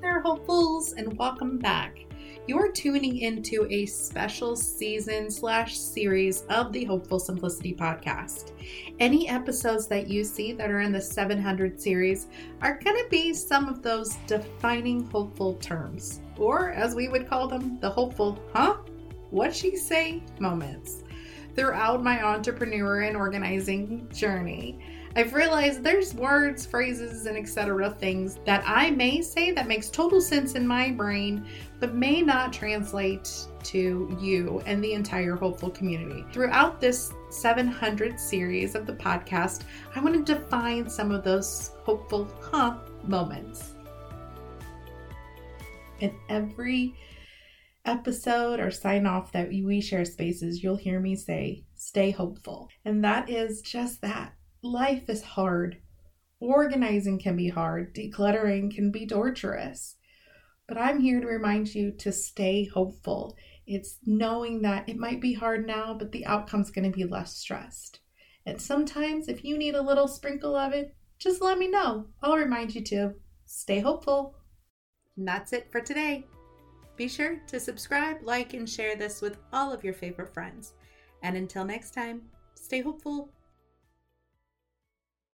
there, hopefuls, and welcome back. You're tuning into a special season slash series of the Hopeful Simplicity podcast. Any episodes that you see that are in the 700 series are going to be some of those defining hopeful terms, or as we would call them, the hopeful, huh? What she say moments. Throughout my entrepreneur and organizing journey, I've realized there's words, phrases, and etc. things that I may say that makes total sense in my brain, but may not translate to you and the entire hopeful community. Throughout this 700 series of the podcast, I want to define some of those hopeful huh moments. In every episode or sign off that we share spaces, you'll hear me say, stay hopeful. And that is just that life is hard. Organizing can be hard, decluttering can be torturous. But I'm here to remind you to stay hopeful. It's knowing that it might be hard now, but the outcome's going to be less stressed. And sometimes, if you need a little sprinkle of it, just let me know. I'll remind you to stay hopeful. And that's it for today. Be sure to subscribe, like, and share this with all of your favorite friends. And until next time, stay hopeful.